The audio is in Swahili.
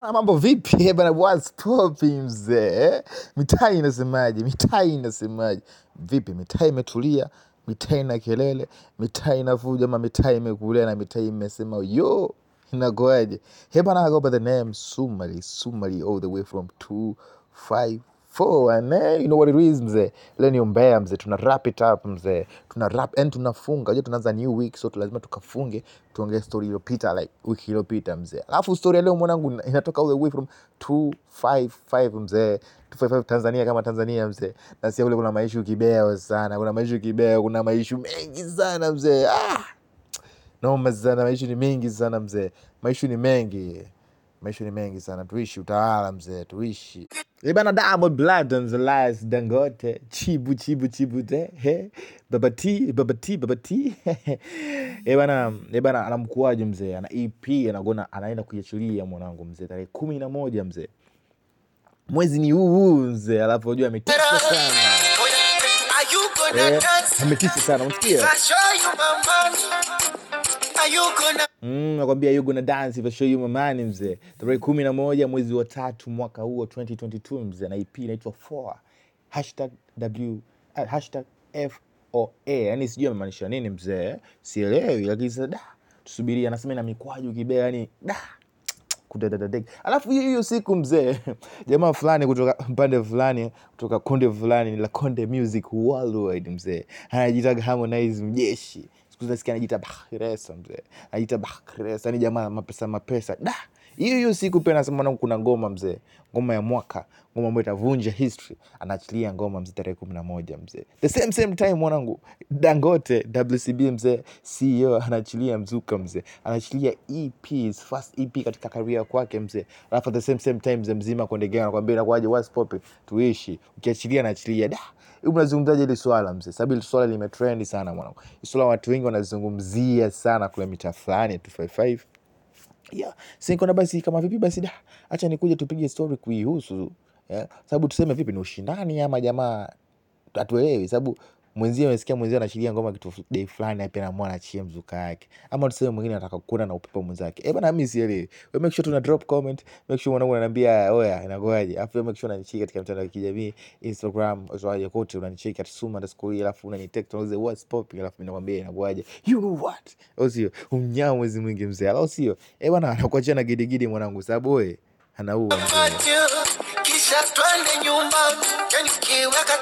Ah, Mambo vipi bana, what's poppin mzee? Mitaa inasemaje? Mitaa inasemaje? Vipi, mitaa imetulia? Mitaa ina kelele? Mitaa inavuja ama mitaa imekulia na mitaa imesema yo, inakoaje? Hebana, I go by the name Sumali, Sumali all the way from 254 and eh, you know what it is mzee. Leo umbea mzee, tuna wrap it up mzee, tuna wrap and tunafunga. Unajua tunaanza new week, so lazima tukafunge, tuongee story iliyopita like wiki iliyopita mzee. Alafu story ya leo mwanangu inatoka all the way from 255 mzee, 255 Tanzania kama Tanzania mzee. Nasikia kule kuna maishu kibeo sana, kuna maishu kibeo, kuna maisha mengi sana mzee. Ah! Noma sana, maisha ni mengi sana mzee, maisha ni mengi, maisha ni mengi sana. Tuishi utawala mzee, tuishi. Ibana. Diamond Platnumz, Elias Dangote, chibu chibu chibu te. He. Babati babati babati baba T. Ibana ibana, anamkuaje mzee, ana EP anagona, anaenda kuiachilia mwanangu mzee, tarehe kumi na moja mzee, mwezi ni huu huu mzee, alafu unajua ametisha sana. Eh, ametisha sana, If nakwambia you gonna dance if show you my money mzee. Tarehe kumi na moja mwezi wa tatu mwaka huo wa 2022 mzee, na EP inaitwa Foa hashtag W ah, hashtag FOA, yani sijui amemaanisha nini mzee, sielewi, lakini sasa da tusubiri. anasema ina mikwaju kibea, yani da. Alafu hiyo hiyo siku mzee, jamaa fulani kutoka pande fulani kutoka konde fulani la Konde Music Worldwide mzee, anajitaga Harmonize mjeshi, siku hizi nasikia anajiita Bahresa mzee, anajiita Bahresa, ni jamaa mapesa mapesa. Da hiyo hiyo siku pia anasema mwanangu, kuna ngoma mzee, ngoma ya mwaka, ngoma ambayo itavunja history. Anaachilia ngoma mzee tarehe kumi na moja mzee, the same same time mwanangu, Dangote WCB mzee, CEO anaachilia mzuka mzee, anaachilia EP, first EP katika career kwake mzee, alafu the same same time mzee mzima Konde anakuambia inakuwaje, what's popping, tuishi, ukiachilia anaachilia. Da Hebu hili swala mzee? Sababu hili swala limetrendi sana mwanangu, hili swala watu wengi wanazungumzia sana kule mitaa fulani ya 255 yeah. Sinikona basi kama vipi basi da, acha nikuje tupige story kuihusu yeah. Sababu tuseme vipi, ni ushindani ama jamaa hatuelewi, sababu mwenzie amesikia mwenzie anashiria ngoma kitu day fulani, na pia naamua anachia mzuka yake, ama tuseme mwingine anataka kuona na upepo mwenzake. Eh bana, mimi sielewi. We make sure tuna drop comment, make sure mwanangu ananiambia oya, inagoaje, alafu make sure unanicheki katika mitandao ya kijamii Instagram, uzoaje kote, unanicheki at suma underscore hii, alafu unanitext unauliza what's popping, alafu mimi nakwambia inagoaje, you know what, au sio? Umnyao mwezi mwingi mzee, au sio? Eh bana, anakuachia na gidigidi mwanangu, sababu we anaua? Kisha twende nyumbani, yani kiweka